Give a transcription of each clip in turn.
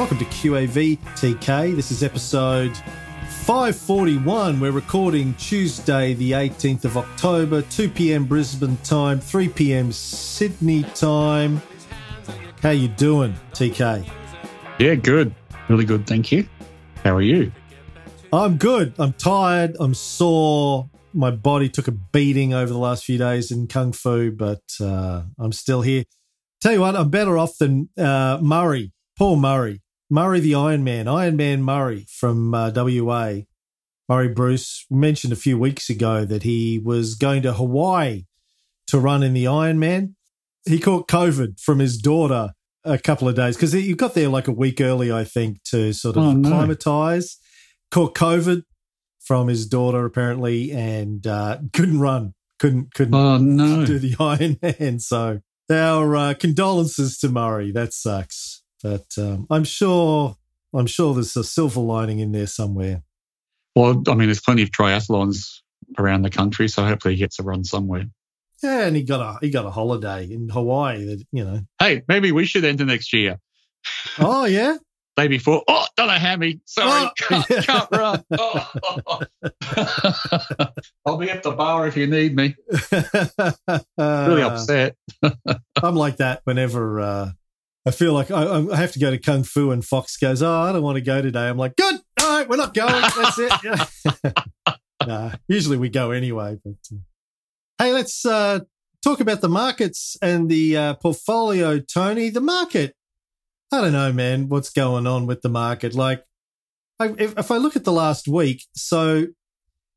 Welcome to QAVTK. This is episode 541. We're recording Tuesday, the 18th of October, 2 p.m. Brisbane time, 3 p.m. Sydney time. How you doing, TK? Yeah, good. Really good, thank you. How are you? I'm good. I'm tired. I'm sore. My body took a beating over the last few days in Kung Fu, but uh, I'm still here. Tell you what, I'm better off than uh, Murray, Paul Murray, Murray the Iron Man, Iron Man Murray from uh, WA. Murray Bruce mentioned a few weeks ago that he was going to Hawaii to run in the Ironman. He caught COVID from his daughter a couple of days because he got there like a week early, I think, to sort of Oh, no. acclimatize. Caught COVID from his daughter apparently, and uh, couldn't run, couldn't couldn't Oh no. do the Iron Man. So our uh, condolences to Murray. That sucks, but um, I'm sure I'm sure there's a silver lining in there somewhere. Well, I mean, there's plenty of triathlons around the country, so hopefully he gets a run somewhere. Yeah, and he got a he got a holiday in Hawaii. That you know. Hey, maybe we should enter next year. Oh yeah, Day before. Oh, done a hammy. Sorry, Oh. can't, can't run. Oh. I'll be at the bar if you need me. Really upset. I'm like that whenever uh, I feel like I, I have to go to Kung Fu and Fox goes, "Oh, I don't want to go today." I'm like, "Good, all right, we're not going. That's it." Nah, usually we go anyway. But uh, hey, let's uh, talk about the markets and the uh, portfolio, Tony. The market. I don't know, man. What's going on with the market? Like, I, if, if I look at the last week, so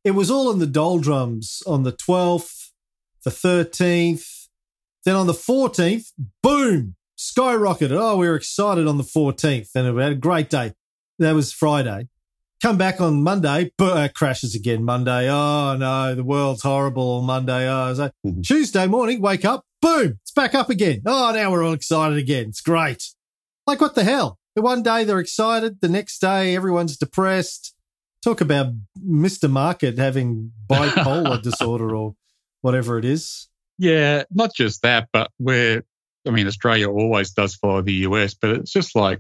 it was all in the doldrums on the 12th, the 13th, then on the 14th, boom, skyrocketed. Oh, we were excited on the 14th and we had a great day. That was Friday. Come back on Monday, but uh, crashes again Monday. Oh no, the world's horrible on Monday. Oh, so Mhm. Tuesday morning, wake up, boom, it's back up again. Oh, now we're all excited again. It's great. Like what the hell? The one day they're excited, the next day everyone's depressed. Talk about Mr. Market having bipolar disorder or whatever it is. Yeah, not just that, but we're, I mean, Australia always does follow the US, but it's just like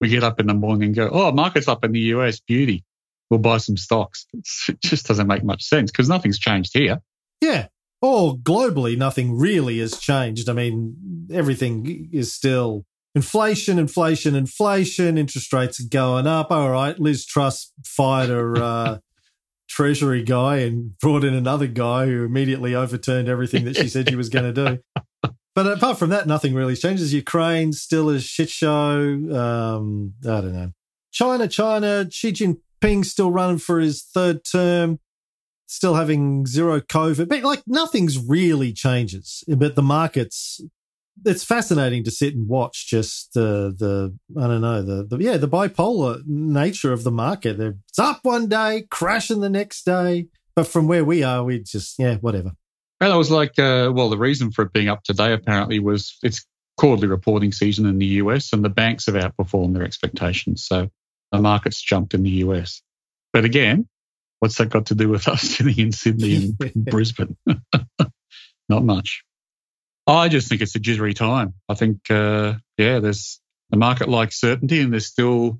we get up in the morning and go, oh, market's up in the US, beauty. We'll buy some stocks. It just doesn't make much sense because nothing's changed here. Yeah. Or globally, nothing really has changed. I mean, everything is still inflation, inflation, inflation. Interest rates are going up. All right. Liz Truss fired her uh, treasury guy and brought in another guy who immediately overturned everything that she said she was going to do. But apart from that, nothing really changes. Ukraine still a shit show. Um, I don't know. China, China, Xi Jinping still running for his third term still having zero COVID, but like nothing's really changes. But the markets, it's fascinating to sit and watch just the the I don't know the, the yeah the bipolar nature of the market. It's up one day, crashing the next day. But from where we are, we just yeah whatever. And I was like, uh, well, the reason for it being up today apparently was it's quarterly reporting season in the US and the banks have outperformed their expectations. So the market's jumped in the US. But again, what's that got to do with us sitting in Sydney and Brisbane? Not much. I just think it's a jittery time. I think, uh, yeah, there's the market likes certainty and there's still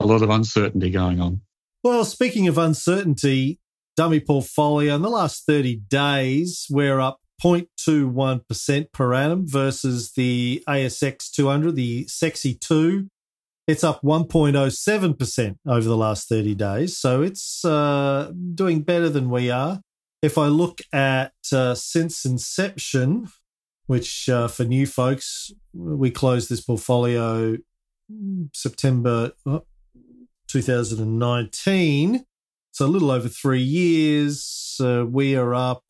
a lot of uncertainty going on. Well, speaking of uncertainty, dummy portfolio in the last 30 days, we're up 0.21% per annum versus the ASX 200, the Sexy 2. It's up 1.07% over the last 30 days. So it's uh, doing better than we are. If I look at uh, since inception, which uh, for new folks, we closed this portfolio September oh, 2019. So a little over three years. Uh, we are up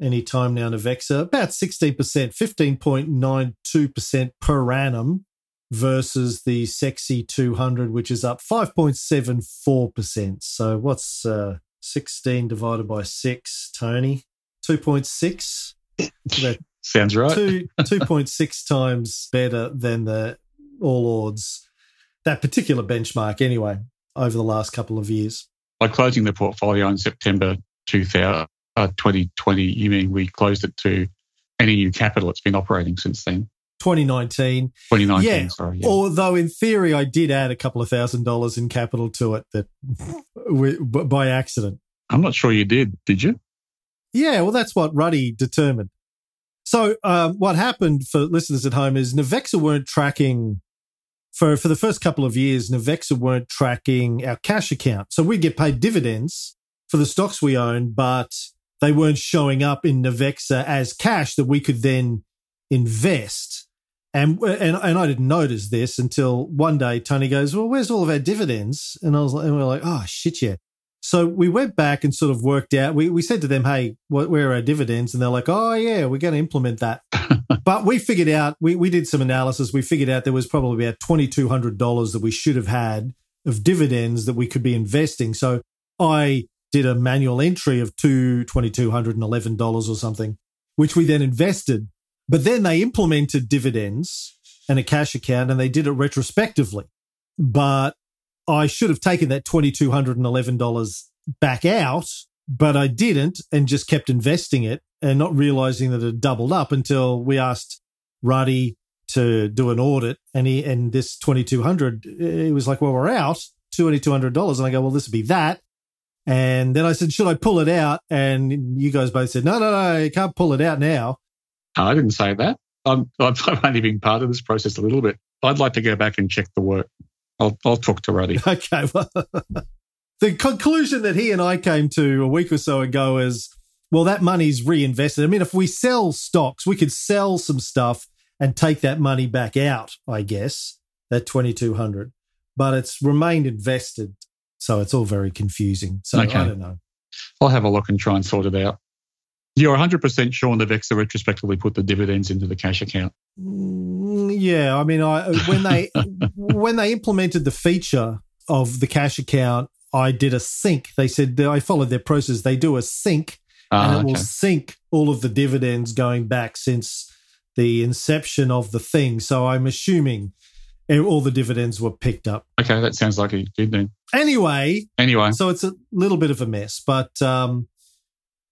any time now, Navexa, about 16%, 15.92% per annum versus the Sexy 200, which is up 5.74%. So what's uh, 16 divided by 6, Tony? 2.6? About Sounds right. two two point six times better than the all odds that particular benchmark anyway over the last couple of years. By closing the portfolio in September 2000, uh, 2020, you mean we closed it to any new capital? It's been operating since then. 2019. 2019, Yeah, sorry. Yeah. Although in theory, I did add a couple of thousand dollars in capital to it that by accident. I'm not sure you did, did you? Yeah, well, that's what Ruddy determined. So um, what happened for listeners at home is Navexa weren't tracking for for the first couple of years. Navexa weren't tracking our cash account, so we get paid dividends for the stocks we own, but they weren't showing up in Navexa as cash that we could then invest. And, and and I didn't notice this until one day Tony goes, "Well, where's all of our dividends?" And I was like, and we are like, "Oh shit, yeah." So we went back and sort of worked out. We we said to them, "Hey, what, where are our dividends?" And they're like, "Oh yeah, we're going to implement that." but we figured out. We we did some analysis. We figured out there was probably about twenty two hundred dollars that we should have had of dividends that we could be investing. So I did a manual entry of two twenty two hundred and eleven dollars or something, which we then invested. But then they implemented dividends and a cash account, and they did it retrospectively. But I should have taken that $2,211 back out, but I didn't and just kept investing it and not realizing that it doubled up until we asked Ruddy to do an audit and he, and this 2200 eh, he was like, well, we're out $2,200. And I go, well, this would be that. And then I said, should I pull it out? And you guys both said, no, no, no, you can't pull it out now. I didn't say that. I'm, I've only been part of this process a little bit. I'd like to go back and check the work. I'll, I'll talk to Ruddy. Okay. Well, the conclusion that he and I came to a week or so ago is, well, that money's reinvested. I mean, if we sell stocks, we could sell some stuff and take that money back out, I guess, that 2200 but it's remained invested. So it's all very confusing. So Okay. I don't know. I'll have a look and try and sort it out. You're 100% sure Navexa retrospectively put the dividends into the cash account. Mm, Yeah, I mean, I when they when they implemented the feature of the cash account, I did a sync. They said that I followed their process. They do a sync, and Ah, it will sync all of the dividends going back since the inception of the thing. So I'm assuming all the dividends were picked up. Okay, that sounds like a good thing. Anyway, Anyway, so it's a little bit of a mess, but um,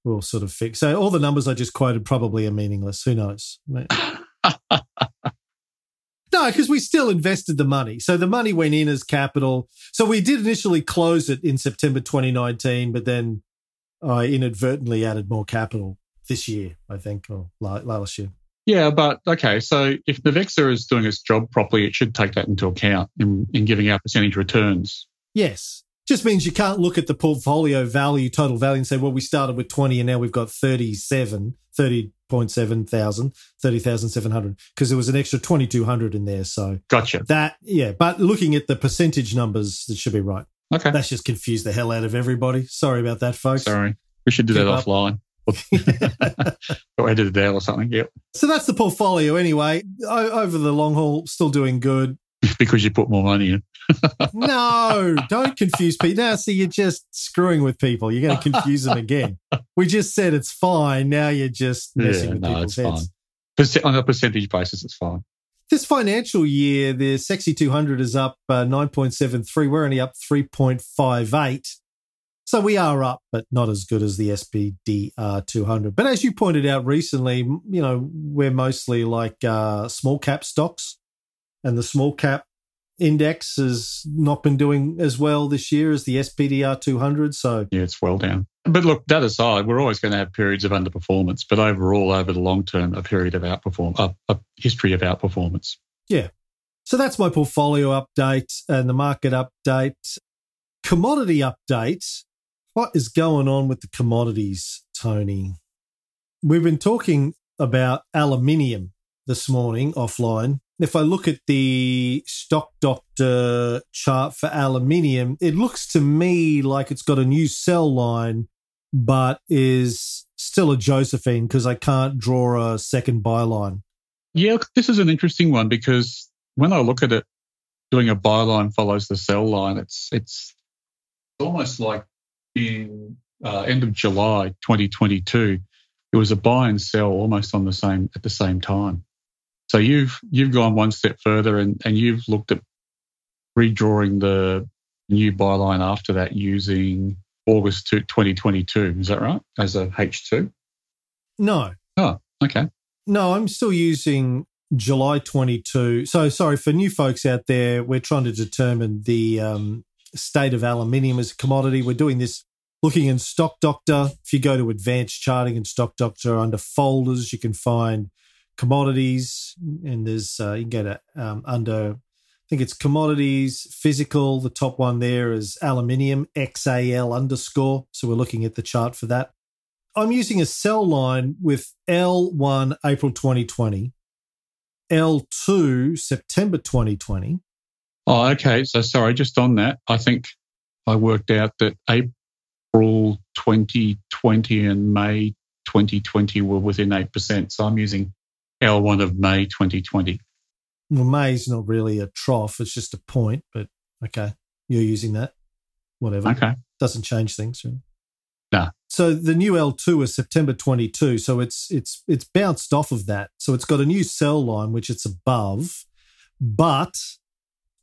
we'll sort of fix. So all the numbers I just quoted probably are meaningless. Who knows? No, because we still invested the money. So the money went in as capital. So we did initially close it in September 2019, but then I inadvertently added more capital this year, I think, or last year. yeah, but okay. So if Navexa is doing its job properly, it should take that into account in, in giving out percentage returns. Yes. Just means you can't look at the portfolio value, total value, and say, well, we started with 20 and now we've got 37, 30.7 thousand, 30,700, because there was an extra 2,200 in there. So Gotcha. that, yeah. But looking at the percentage numbers, that should be right. Okay. That's just confused the hell out of everybody. Sorry about that, folks. Sorry. We should do Give that up. offline. or edit it out or something. Yep. So that's the portfolio anyway. O- over the long haul, still doing good. because you put more money in. No, don't confuse people. Now, see, you're just screwing with people. You're going to confuse them again. We just said it's fine. Now you're just messing Yeah, with no, people's it's heads. fine. On a percentage basis, it's fine. This financial year, the Sexy 200 is up uh, 9.73. We're only up 3.58. So we are up, but not as good as the SPDR 200. But as you pointed out recently, you know, we're mostly like uh, small cap stocks, and the small cap index has not been doing as well this year as the SPDR 200. So Yeah, it's well down. But look, that aside, we're always going to have periods of underperformance, but overall, over the long term, a period of outperform, a, a history of outperformance. Yeah. So that's my portfolio update and the market update. Commodity update. What is going on with the commodities, Tony? We've been talking about aluminium this morning offline. If I look at the stock doctor chart for aluminium, it looks to me like it's got a new sell line, but is still a Josephine because I can't draw a second buy line. Yeah, this is an interesting one because when I look at it, doing a buy line follows the sell line. It's it's almost like in uh, end of July 2022, it was a buy and sell almost on the same at the same time. So you've you've gone one step further and, and you've looked at redrawing the new buy line after that using August to 2022. Is that right? As a H2? No, Oh, okay. No, I'm still using July 22. So, sorry, for new folks out there, we're trying to determine the um, state of aluminium as a commodity. We're doing this looking in Stock Doctor. If you go to advanced charting in Stock Doctor under folders, you can find commodities, and there's uh, you can to um, under. I think it's commodities, physical. The top one there is aluminium, XAL underscore. So we're looking at the chart for that. I'm using a sell line with L1 April 2020, L2 September 2020. Oh, okay. So sorry, just on that, I think I worked out that April 2020 and May 2020 were within 8%. So I'm using L1 of May 2020. Well, May's not really a trough, it's just a point, but okay, you're using that. Whatever. Okay. Doesn't change things. Really. No. So the new L2 is September 22. So it's it's it's bounced off of that. So it's got a new sell line which it's above, but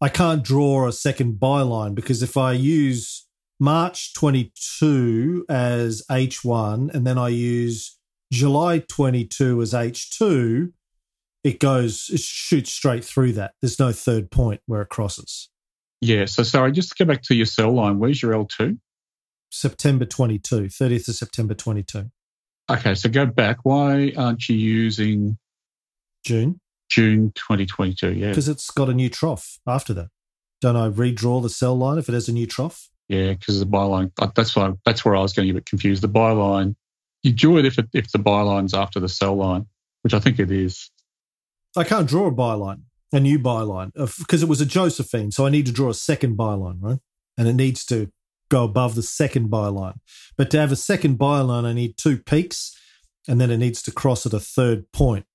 I can't draw a second buy line because if I use March 22 as H1 and then I use July 22 as H2, it goes, it shoots straight through that. There's no third point where it crosses. Yeah. So, sorry, just to go back to your sell line, where's your L2? September 22, 30th of September 22. Okay. So go back. Why aren't you using June? June 2022. Yeah. Because it's got a new trough after that. Don't I redraw the sell line if it has a new trough? Yeah, because the buy line, That's why. That's where I was getting a bit confused. The buy line. You draw it if it, if the buy line's after the sell line, which I think it is. I can't draw a buy line, a new buy line, because it was a Josephine. So I need to draw a second buy line, right? And it needs to go above the second buy line. But to have a second buy line, I need two peaks, and then it needs to cross at a third point.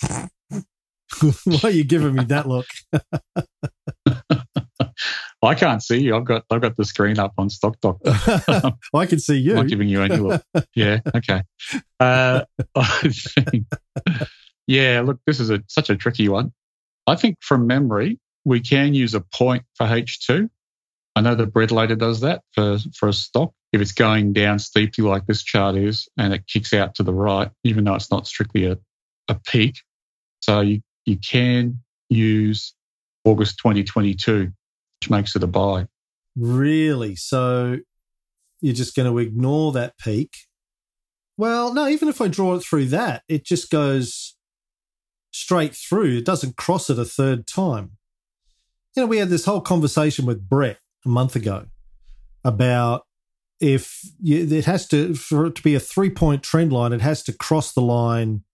Why are you giving me that look? I can't see you. I've got I've got the screen up on Stock Doctor. I can see you. I'm not giving you any look. Yeah. Okay. Uh, I think, yeah. Look, this is a such a tricky one. I think from memory we can use a point for H2. I know the bread later does that for for a stock. If it's going down steeply like this chart is, and it kicks out to the right, even though it's not strictly a, a peak, so you you can use August 2022 which makes it a buy. Really? So you're just going to ignore that peak? Well, no, even if I draw it through that, it just goes straight through. It doesn't cross it a third time. You know, we had this whole conversation with Brett a month ago about if you, it has to, for it to be a three point trend line, it has to cross the line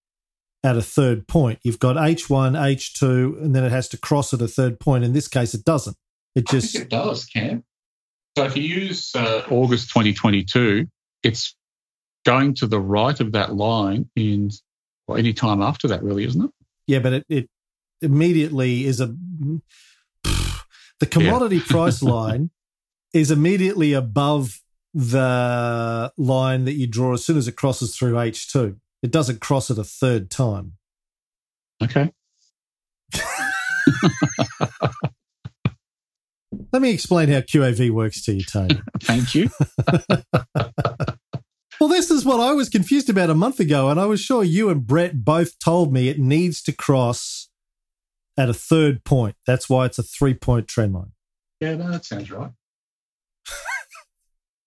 at a third point. You've got H1, H2, and then it has to cross at a third point. In this case, it doesn't. It just it does, Cam. So if you use uh, August 2022, it's going to the right of that line in well, any time after that, really, isn't it? Yeah, but it, it immediately is a the commodity yeah. price line is immediately above the line that you draw as soon as it crosses through H2. It doesn't cross it a third time. Okay. Let me explain how QAV works to you, Tony. Thank you. well, this is what I was confused about a month ago, and I was sure you and Brett both told me it needs to cross at a third point. That's why it's a three point trend line. Yeah, no, that sounds right.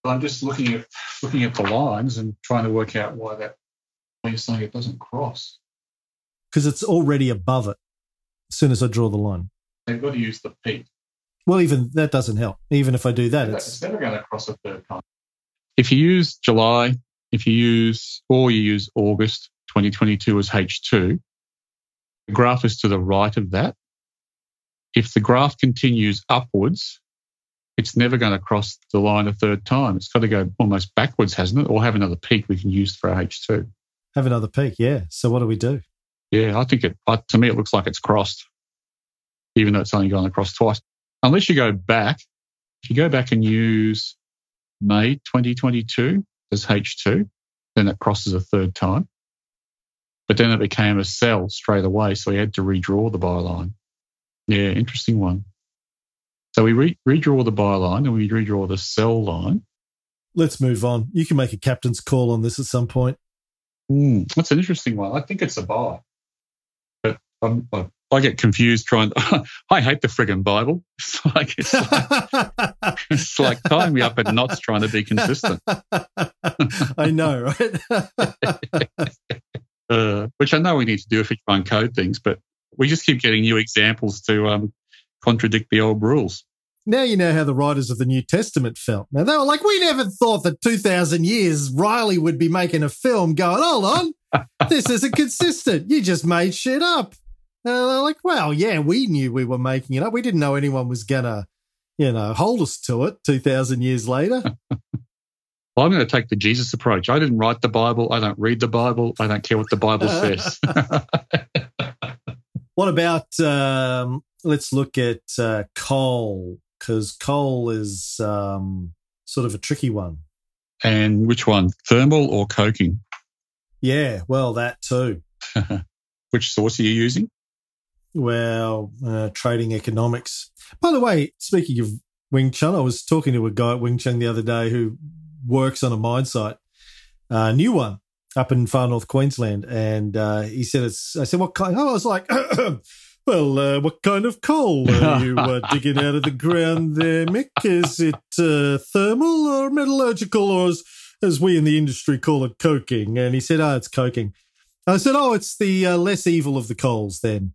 but I'm just looking at looking at the lines and trying to work out why that why you're saying it doesn't cross. Because it's already above it as soon as I draw the line. They've got to use the peak. Well, even that doesn't help. Even if I do that, it's, it's never going to cross a third time. If you use July, if you use, or you use August 2022 as H2, the graph is to the right of that. If the graph continues upwards, it's never going to cross the line a third time. It's got to go almost backwards, hasn't it? Or have another peak we can use for H2. Have another peak, yeah. So what do we do? Yeah, I think it, to me, it looks like it's crossed, even though it's only gone across twice unless you go back, if you go back and use May 2022 as H2, then it crosses a third time. But then it became a sell straight away, so we had to redraw the buy line. Yeah, interesting one. So we re- redraw the buy line and we redraw the sell line. Let's move on. You can make a captain's call on this at some point. Mm, that's an interesting one. I think it's a buy. But I'm, I, I get confused trying. I hate the friggin' Bible. It's like it's like, it's like tying me up in knots trying to be consistent. I know, right? uh, which I know we need to do if we try and code things, but we just keep getting new examples to um, contradict the old rules. Now you know how the writers of the New Testament felt. Now they were like, we never thought that 2,000 years Riley would be making a film going, hold on, this isn't consistent. You just made shit up. They're like, well, yeah, we knew we were making it up. We didn't know anyone was going to, you know, hold us to it 2,000 years later. Well, I'm going to take the Jesus approach. I didn't write the Bible. I don't read the Bible. I don't care what the Bible says. what about, um, let's look at uh, coal, because coal is um, sort of a tricky one. And which one, thermal or coking? Yeah, well, that too. which source are you using? Well, uh, trading economics. By the way, speaking of Wing Chun, I was talking to a guy at Wing Chun the other day who works on a mine site, a uh, new one up in far north Queensland, and uh, he said it's. I said, "What kind?" Oh, I was like, "Well, uh, what kind of coal are you uh, digging out of the ground there, Mick? Is it uh, thermal or metallurgical, or as, as we in the industry call it, coking?" And he said, "Oh, it's coking." I said, "Oh, it's the uh, less evil of the coals then."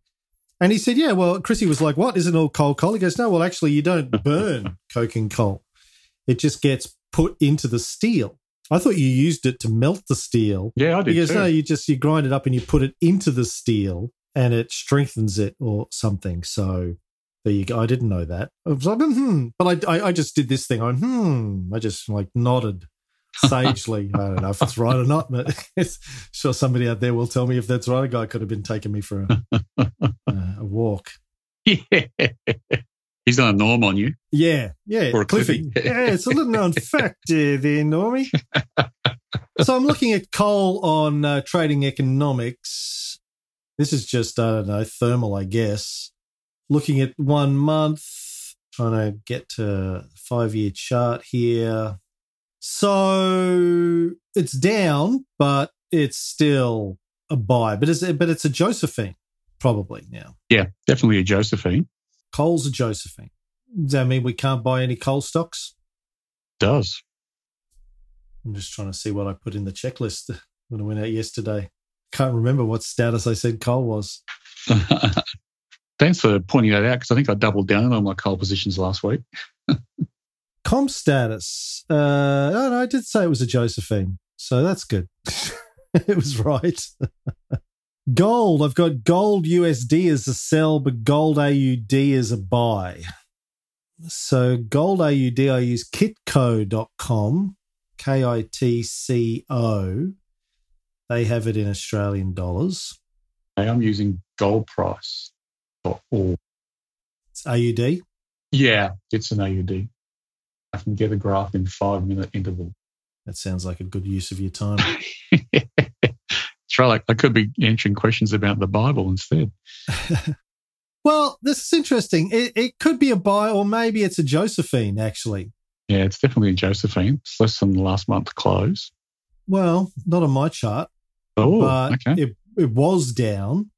And he said, "Yeah." Well, Chrissy was like, "What? Isn't all coal coal?" He goes, "No. Well, actually, you don't burn coking coal. It just gets put into the steel. I thought you used it to melt the steel. Yeah, I did. Because too. no, you just you grind it up and you put it into the steel and it strengthens it or something. So there you go. I didn't know that. I was like, hmm. But I, I, I just did this thing. I hmm. I just like nodded sagely. I don't know if it's right or not, but sure somebody out there will tell me if that's right. A guy could have been taking me for a, a walk. Yeah. He's done a norm on you. Yeah, yeah. Or a Cliffy. Cliffy. yeah, it's a little known fact uh, there, Normie. so I'm looking at coal on uh, trading economics. This is just, I don't know, thermal, I guess. Looking at one month, trying to get to five year chart here. So it's down, but it's still a buy. But it's, but it's a Josephine, probably now. Yeah, definitely a Josephine. Coal's a Josephine. Does that mean we can't buy any coal stocks? Does. I'm just trying to see what I put in the checklist when I went out yesterday. Can't remember what status I said coal was. Thanks for pointing that out because I think I doubled down on my coal positions last week. Com status. Uh, oh, no, I did say it was a Josephine. So that's good. it was right. gold. I've got gold USD as a sell, but gold AUD as a buy. So gold AUD, I use kitco.com, K I T C O. They have it in Australian dollars. Hey, I'm using gold price. Or, It's AUD. yeah, it's an AUD. I can get a graph in five minute interval. That sounds like a good use of your time. it's right. Like I could be answering questions about the Bible instead. well, this is interesting. It, it could be a buy, or maybe it's a Josephine, actually. Yeah, it's definitely a Josephine. It's less than the last month close. Well, not on my chart, Oh, but okay. it, it was down,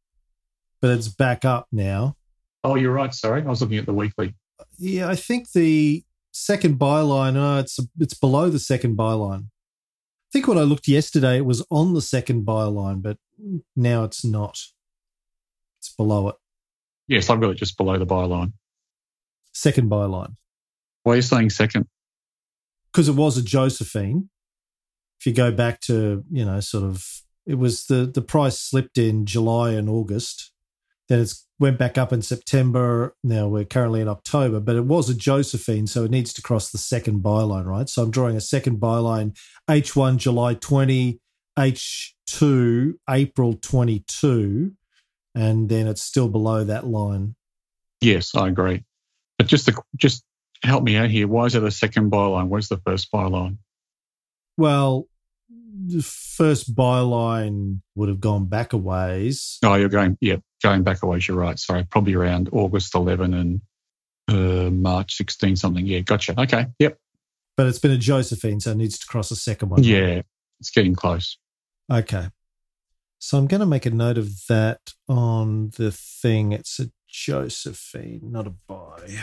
but it's back up now. oh, you're right. Sorry, I was looking at the weekly. Yeah, I think the second buy line, oh, it's it's below the second buy line. I think when I looked yesterday, it was on the second buy line, but now it's not. It's below it. Yes, I've got it just below the buy line. Second buy line. Why are you saying second? because it was a Josephine. If you go back to, you know, sort of, it was the the price slipped in July and August. Then it's went back up in September. Now we're currently in October, but it was a Josephine, so it needs to cross the second buy line, right? So I'm drawing a second buy line: H1 July 20, H2 April 22, and then it's still below that line. Yes, I agree. But just to, just help me out here. Why is it a second buy line? Where's the first buy line? Well, the first buy line would have gone back a ways. Oh, you're going, yeah, going back a ways. You're right. Sorry, probably around August 11 and uh, March 16 something. Yeah, gotcha. Okay. Yep. but it's been a Josephine, so it needs to cross a second one. Yeah, it's getting close. Okay. So I'm going to make a note of that on the thing. It's a Josephine, not a buy.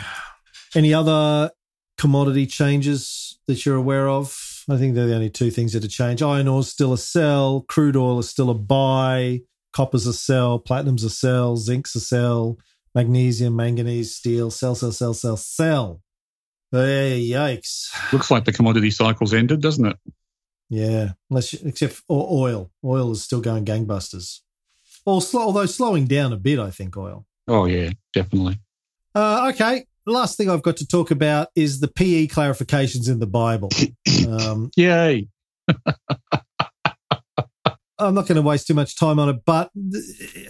Any other commodity changes that you're aware of? I think they're the only two things that have changed. Iron ore's still a sell, crude oil is still a buy, copper's a sell, platinum's a sell, zinc's a sell, magnesium, manganese, steel, sell, sell, sell, sell, sell. Hey, yikes. Looks like the commodity cycle's ended, doesn't it? Yeah, unless you, except for oil. Oil is still going gangbusters. Although slowing down a bit, I think oil. Oh yeah, definitely. Uh, okay, the last thing I've got to talk about is the PE clarifications in the Bible. Um, Yay! I'm not going to waste too much time on it, but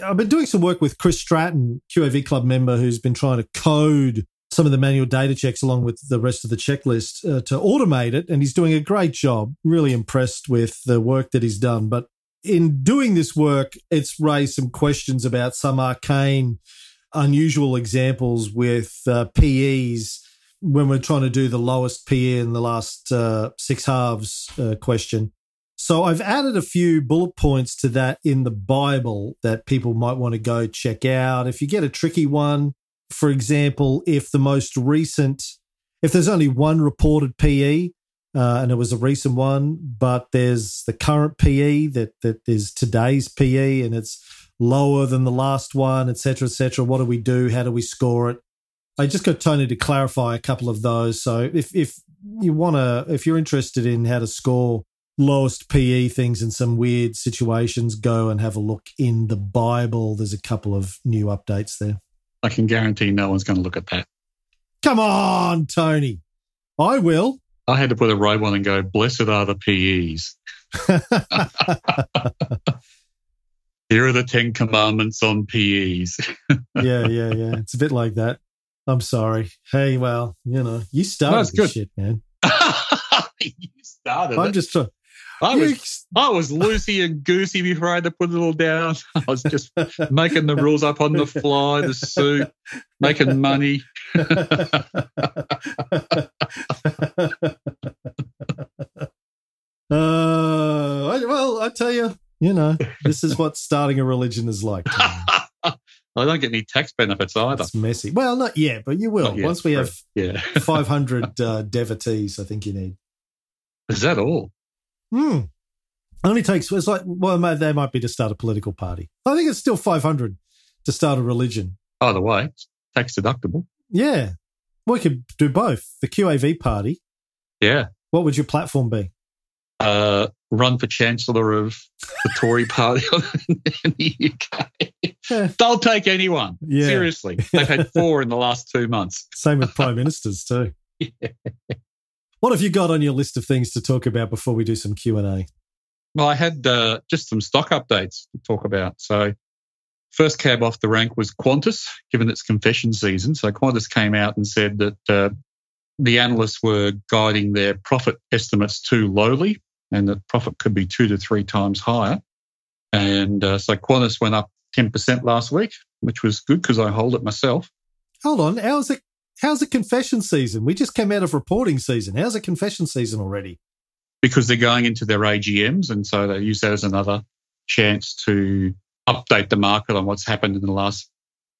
I've been doing some work with Chris Stratton, QAV Club member, who's been trying to code some of the manual data checks along with the rest of the checklist uh, to automate it. And he's doing a great job. Really impressed with the work that he's done. But in doing this work, it's raised some questions about some arcane, unusual examples with uh, PEs when we're trying to do the lowest PE in the last uh, six halves uh, question. So I've added a few bullet points to that in the Bible that people might want to go check out. If you get a tricky one, for example, if the most recent, if there's only one reported PE, uh, and it was a recent one, but there's the current PE that that is today's PE, and it's lower than the last one, etc., etc. What do we do? How do we score it? I just got Tony to clarify a couple of those. So if if you want to, if you're interested in how to score lowest PE things in some weird situations, go and have a look in the Bible. There's a couple of new updates there. I can guarantee no one's going to look at that. Come on, Tony. I will. I had to put a robe one and go, blessed are the PEs. Here are the Ten Commandments on PEs. yeah, yeah, yeah. It's a bit like that. I'm sorry. Hey, well, you know, you started no, this good. shit, man. you started. I'm it. just I was I was loosey and goosey before I had to put it all down. I was just making the rules up on the fly, the suit, making money. uh, well, I tell you, you know, this is what starting a religion is like. I don't get any tax benefits either. It's messy. Well, not yet, but you will. Once we have yeah. 500 uh, devotees, I think you need. Is that all? Hmm. Only takes it's like well, they might be to start a political party. I think it's still five hundred to start a religion. Either way, tax deductible. Yeah, we could do both. The QAV party. Yeah. What would your platform be? Uh, run for chancellor of the Tory party in the UK. Yeah. They'll take anyone. Yeah. Seriously, they've had four in the last two months. Same with prime ministers too. Yeah. What have you got on your list of things to talk about before we do some Q and A? Well, I had uh, just some stock updates to talk about. So, first cab off the rank was Qantas, given its confession season. So, Qantas came out and said that uh, the analysts were guiding their profit estimates too lowly, and that profit could be two to three times higher. And uh, so, Qantas went up 10% last week, which was good because I hold it myself. Hold on, how's it How's the confession season? We just came out of reporting season. How's the confession season already? Because they're going into their AGMs, and so they use that as another chance to update the market on what's happened in the last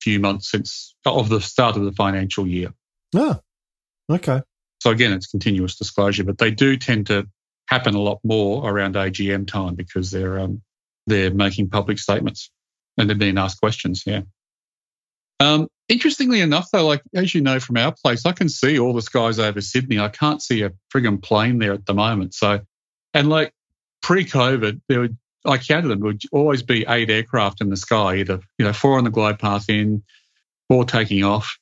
few months since of the start of the financial year. Oh, okay. So again, it's continuous disclosure, but they do tend to happen a lot more around AGM time because they're um, they're making public statements and they're being asked questions. Yeah. Um, interestingly enough, though, like as you know from our place, I can see all the skies over Sydney. I can't see a frigging plane there at the moment. So, and like pre-COVID, there would I counted them. Would always be eight aircraft in the sky, either you know four on the glide path in, four taking off.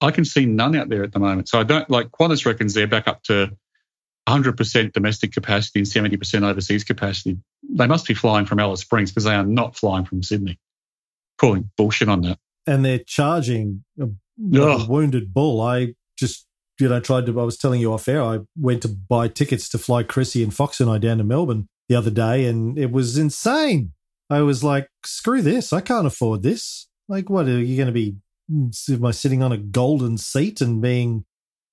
I can see none out there at the moment. So I don't like Qantas reckons they're back up to 100% domestic capacity and 70% overseas capacity. They must be flying from Alice Springs because they are not flying from Sydney. Calling bullshit on that and they're charging a, a wounded bull. I just you know tried to. I was telling you off air. I went to buy tickets to fly Chrissy and Fox and I down to Melbourne the other day, and it was insane. I was like, screw this. I can't afford this. Like, what are you going to be? Mm, am I sitting on a golden seat and being,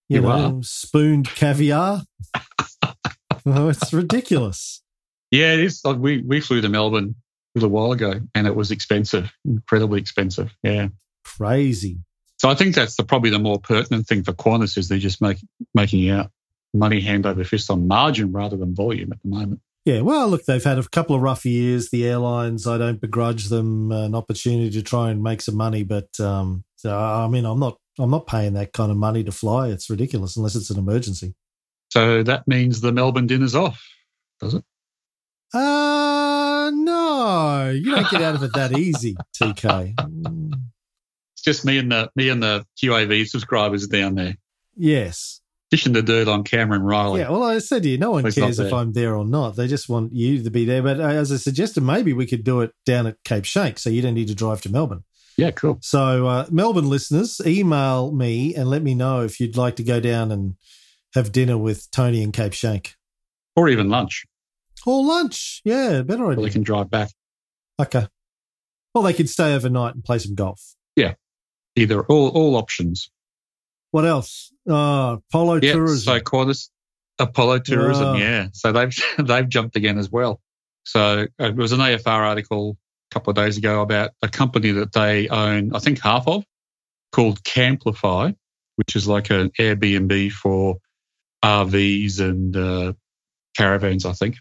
you, you know, are. spooned caviar? oh, it's ridiculous. Yeah, it is. We we flew to Melbourne little while ago, and it was expensive, incredibly expensive. Yeah, crazy. So I think that's the, probably the more pertinent thing for Qantas is they're just make, making out money hand over fist on margin rather than volume at the moment. Yeah, well, look, they've had a couple of rough years. The airlines, I don't begrudge them an opportunity to try and make some money, but um, I mean, I'm not, I'm not paying that kind of money to fly. It's ridiculous unless it's an emergency. So that means the Melbourne dinner's off, does it? Uh, no, you don't get out of it that easy, TK. It's just me and the me and the QAV subscribers down there. Yes, dishing the dirt on Cameron Reilly. Yeah, well, I said to you, no one He's cares if I'm there or not. They just want you to be there. But uh, as I suggested, maybe we could do it down at Cape Schanck, so you don't need to drive to Melbourne. Yeah, cool. So, uh, Melbourne listeners, email me and let me know if you'd like to go down and have dinner with Tony in Cape Schanck. or even lunch. Or lunch, yeah, better idea. Or they can drive back. Okay. Well, they could stay overnight and play some golf. Yeah, either all all options. What else? Uh, Apollo yeah, tourism. So Qantas, Apollo tourism. Oh. Yeah, so they've they've jumped again as well. So uh, it was an AFR article a couple of days ago about a company that they own, I think half of, called Camplify, which is like an Airbnb for RVs and uh, caravans, I think.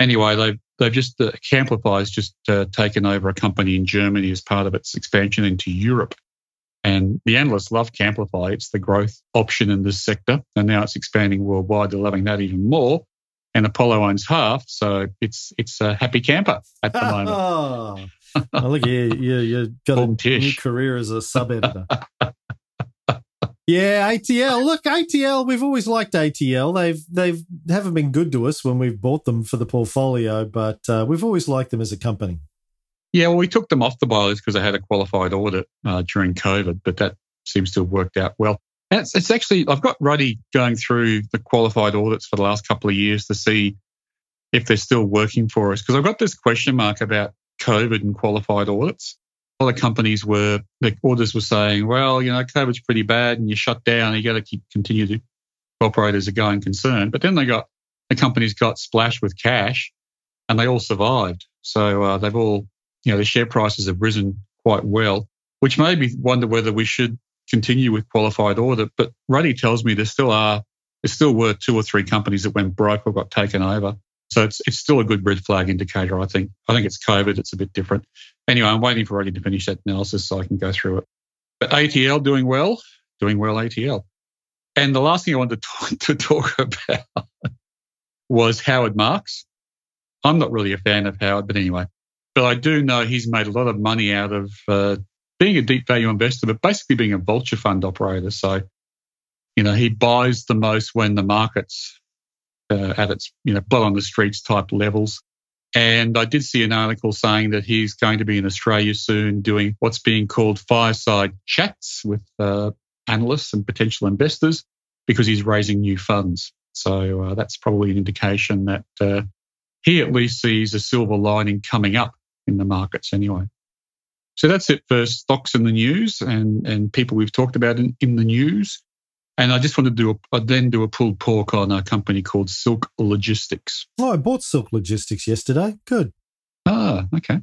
Anyway, they've they've just uh, Camplify has just uh, taken over a company in Germany as part of its expansion into Europe. And the analysts love Camplify. It's the growth option in this sector. And now it's expanding worldwide. They're loving that even more. And Apollo owns half. So it's it's a happy camper at the moment. oh, look, you, you, you got a new career as a sub editor. yeah, ATL. Look, ATL. We've always liked ATL. They've they've haven't been good to us when we've bought them for the portfolio, but uh, we've always liked them as a company. Yeah, well, we took them off the buy list because they had a qualified audit uh, during COVID, but that seems to have worked out well. And it's, it's actually, I've got Ruddy going through the qualified audits for the last couple of years to see if they're still working for us. Because I've got this question mark about COVID and qualified audits. A lot of companies were, the auditors were saying, well, you know, COVID's pretty bad and you shut down, you got to keep continue to operate as a going concern. But then they got, the companies got splashed with cash and they all survived. So uh, they've all you know, the share prices have risen quite well, which made me wonder whether we should continue with qualified audit. But Ruddy tells me there still are, there still were two or three companies that went broke or got taken over. So it's it's still a good red flag indicator, I think. I think it's COVID, it's a bit different. Anyway, I'm waiting for Ruddy to finish that analysis so I can go through it. But ATL doing well, doing well ATL. And the last thing I wanted to talk, to talk about was Howard Marks. I'm not really a fan of Howard, but anyway, but I do know he's made a lot of money out of uh, being a deep value investor, but basically being a vulture fund operator. So, you know, he buys the most when the market's uh, at its, you know, blood on the streets type levels. And I did see an article saying that he's going to be in Australia soon doing what's being called fireside chats with uh, analysts and potential investors because he's raising new funds. So uh, that's probably an indication that uh, he at least sees a silver lining coming up in the markets anyway. So that's it for stocks in the news and, and people we've talked about in, in the news. And I just want to do a, then do a pulled pork on a company called Silk Logistics. Oh, I bought Silk Logistics yesterday. Good. Ah, okay.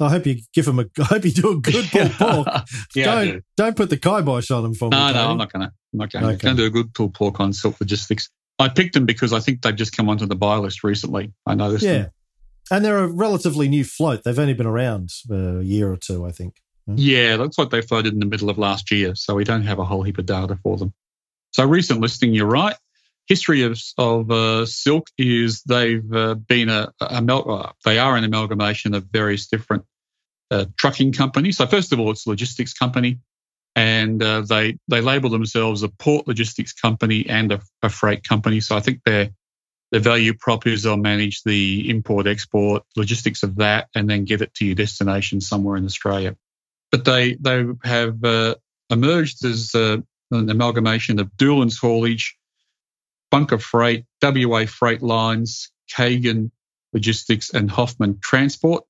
I hope you give them a. I hope you do a good pulled pork. yeah, don't do. not put the kibosh on them for no, me. No, no, I'm not going to. I'm not going okay. to do a good pulled pork on Silk Logistics. I picked them because I think they've just come onto the buy list recently. I noticed. Yeah, them. And they're a relatively new float. They've only been around a year or two, I think. Yeah, looks like they floated in the middle of last year. So we don't have a whole heap of data for them. So recent listing, you're right. History of, of uh, Silk is they've uh, been a, a, a, they are an amalgamation of various different uh, trucking companies. So first of all, it's a logistics company, and uh, they they label themselves a port logistics company and a, a freight company. So I think their their value prop is they'll manage the import export logistics of that and then get it to your destination somewhere in Australia. But they they have uh, emerged as uh, an amalgamation of Doolin's Haulage, Bunker Freight, WA Freight Lines, Kagan Logistics, and Hoffman Transport.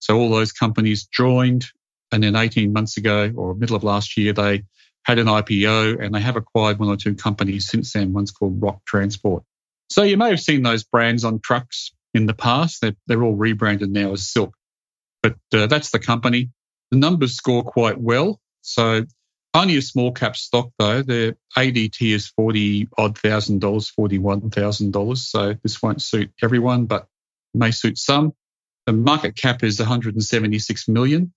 So all those companies joined, and then 18 months ago or middle of last year, they had an IPO and they have acquired one or two companies since then. One's called Rock Transport. So you may have seen those brands on trucks in the past. They're, they're all rebranded now as Silk. But uh, that's the company. The numbers score quite well. So only a small cap stock though. The ADT is forty odd thousand dollars, forty one thousand dollars. So this won't suit everyone, but may suit some. The market cap is 176 million,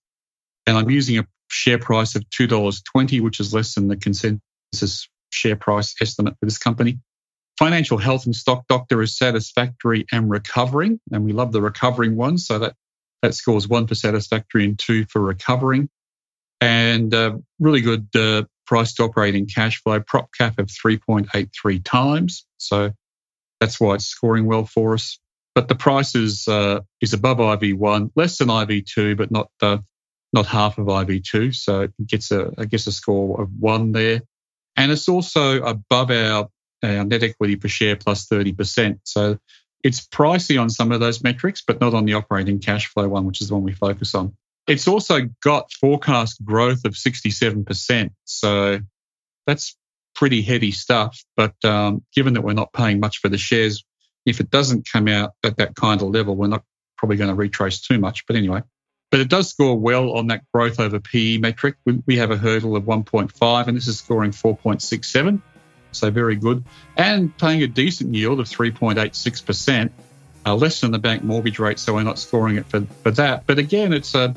and I'm using a share price of $2.20, which is less than the consensus share price estimate for this company. Financial health and stock doctor is satisfactory and recovering, and we love the recovering one. So that that scores one for satisfactory and two for recovering and uh, really good uh, price to operating cash flow, prop cap of 3.83 times. So that's why it's scoring well for us. But the price is uh, is above IV1, less than IV2, but not uh, not half of IV2. So it gets a I guess a score of one there, and it's also above our, our net equity per share plus 30%. So it's pricey on some of those metrics, but not on the operating cash flow one, which is the one we focus on. It's also got forecast growth of 67%. So that's pretty heady stuff. But um, given that we're not paying much for the shares, if it doesn't come out at that kind of level, we're not probably going to retrace too much. But anyway, but it does score well on that growth over PE metric. We have a hurdle of 1.5, and this is scoring 4.67. So very good. And paying a decent yield of 3.86%, uh, less than the bank mortgage rate. So we're not scoring it for, for that. But again, it's a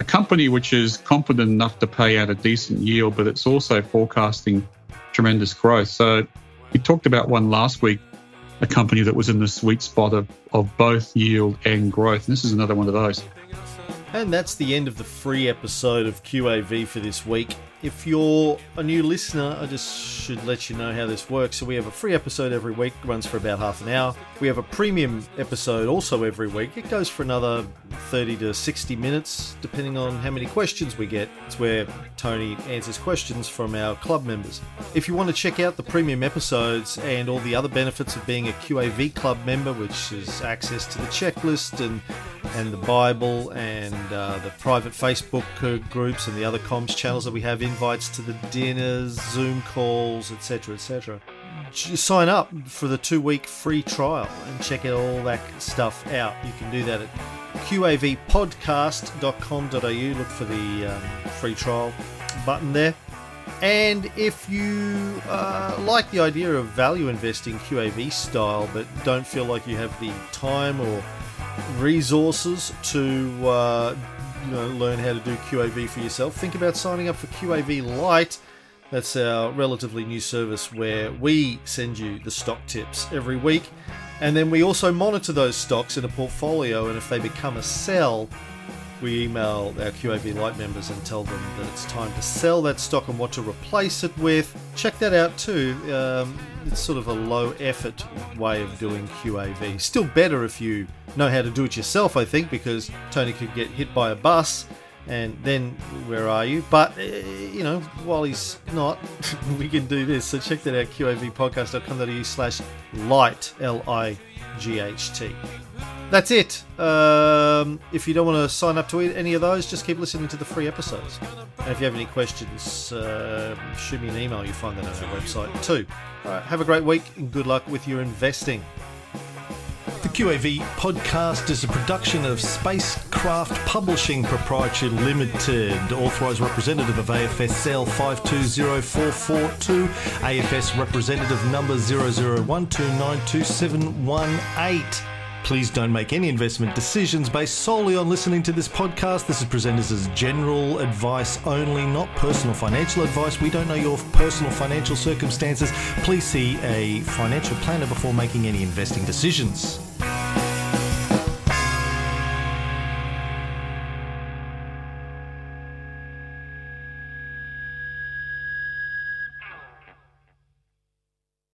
a company which is confident enough to pay out a decent yield, but it's also forecasting tremendous growth. So we talked about one last week, a company that was in the sweet spot of, of both yield and growth. And this is another one of those. And that's the end of the free episode of QAV for this week. If you're a new listener, I just should let you know how this works. So, we have a free episode every week, runs for about half an hour. We have a premium episode also every week. It goes for another 30 to 60 minutes, depending on how many questions we get. It's where Tony answers questions from our club members. If you want to check out the premium episodes and all the other benefits of being a QAV club member, which is access to the checklist and and the Bible and uh, the private Facebook groups and the other comms channels that we have, invites to the dinners, Zoom calls, etc., etc. Sign up for the two week free trial and check out all that stuff out. You can do that at qavpodcast.com.au. Look for the um, free trial button there. And if you uh, like the idea of value investing QAV style, but don't feel like you have the time or resources to uh, you know, learn how to do QAV for yourself, think about signing up for QAV Light. That's our relatively new service where we send you the stock tips every week. And then we also monitor those stocks in a portfolio. And if they become a sell, we email our QAV Light members and tell them that it's time to sell that stock and what to replace it with. Check that out too. Um, it's sort of a low effort way of doing QAV. Still better if you know how to do it yourself, I think, because Tony could get hit by a bus and then where are you? But, uh, you know, while he's not, we can do this. So check that out, qavpodcast.com.au slash light, L I G H T. That's it. Um, if you don't want to sign up to any of those, just keep listening to the free episodes. And if you have any questions, uh, shoot me an email. You'll find that on our website too. All right, have a great week and good luck with your investing. The QAV podcast is a production of Spacecraft Publishing Proprietary Limited, authorised representative of AFSL 520442, AFS representative number 0012922718. Please don't make any investment decisions based solely on listening to this podcast. This is presented as general advice only, not personal financial advice. We don't know your personal financial circumstances. Please see a financial planner before making any investing decisions.